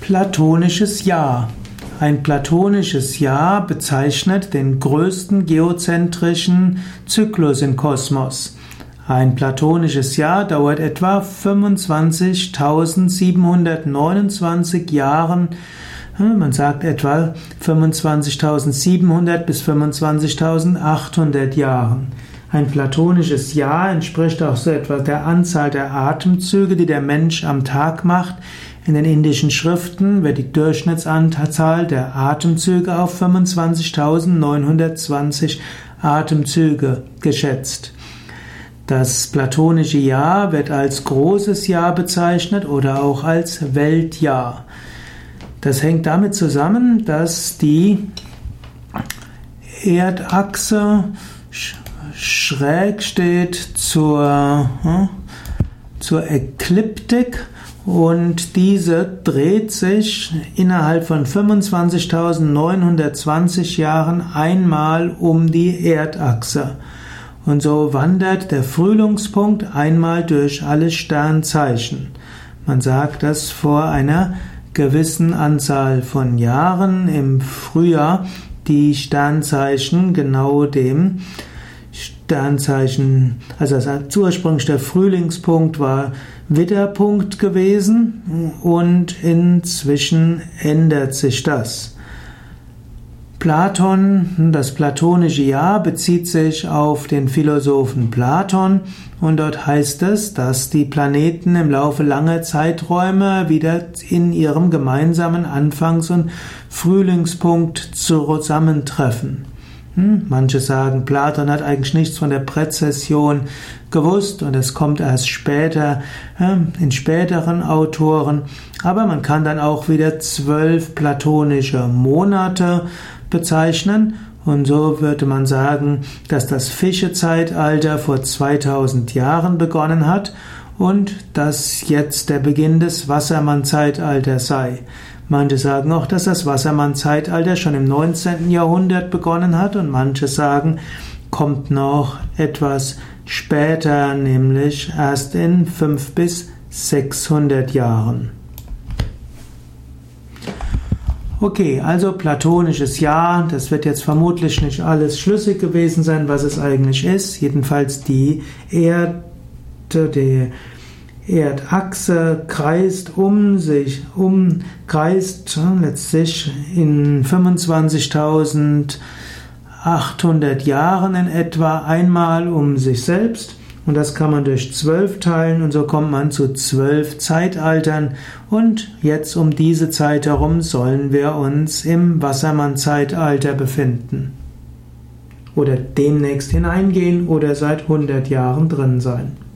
Platonisches Jahr. Ein platonisches Jahr bezeichnet den größten geozentrischen Zyklus im Kosmos. Ein platonisches Jahr dauert etwa 25.729 Jahren. Man sagt etwa 25.700 bis 25.800 Jahren. Ein platonisches Jahr entspricht auch so etwa der Anzahl der Atemzüge, die der Mensch am Tag macht. In den indischen Schriften wird die Durchschnittsanzahl der Atemzüge auf 25.920 Atemzüge geschätzt. Das platonische Jahr wird als großes Jahr bezeichnet oder auch als Weltjahr. Das hängt damit zusammen, dass die Erdachse schräg steht zur, hm, zur Ekliptik und diese dreht sich innerhalb von 25.920 Jahren einmal um die Erdachse. Und so wandert der Frühlingspunkt einmal durch alle Sternzeichen. Man sagt, dass vor einer gewissen Anzahl von Jahren im Frühjahr die Sternzeichen genau dem Sternzeichen, also das ursprünglich Frühlingspunkt war Widderpunkt gewesen und inzwischen ändert sich das. Platon, das platonische Jahr bezieht sich auf den Philosophen Platon und dort heißt es, dass die Planeten im Laufe langer Zeiträume wieder in ihrem gemeinsamen Anfangs- und Frühlingspunkt zusammentreffen. Hm? Manche sagen, Platon hat eigentlich nichts von der Präzession gewusst und es kommt erst später in späteren Autoren. Aber man kann dann auch wieder zwölf platonische Monate bezeichnen und so würde man sagen, dass das Fischezeitalter vor 2000 Jahren begonnen hat und dass jetzt der Beginn des Wassermann-Zeitalters sei. Manche sagen auch, dass das Wassermann-Zeitalter schon im 19. Jahrhundert begonnen hat und manche sagen, kommt noch etwas später, nämlich erst in 5 bis 600 Jahren. Okay, also platonisches Ja, das wird jetzt vermutlich nicht alles schlüssig gewesen sein, was es eigentlich ist. Jedenfalls die Erde, die Erdachse kreist um sich, um, kreist letztlich in 25.800 Jahren in etwa einmal um sich selbst. Und das kann man durch zwölf teilen und so kommt man zu zwölf Zeitaltern. Und jetzt um diese Zeit herum sollen wir uns im Wassermann-Zeitalter befinden. Oder demnächst hineingehen oder seit 100 Jahren drin sein.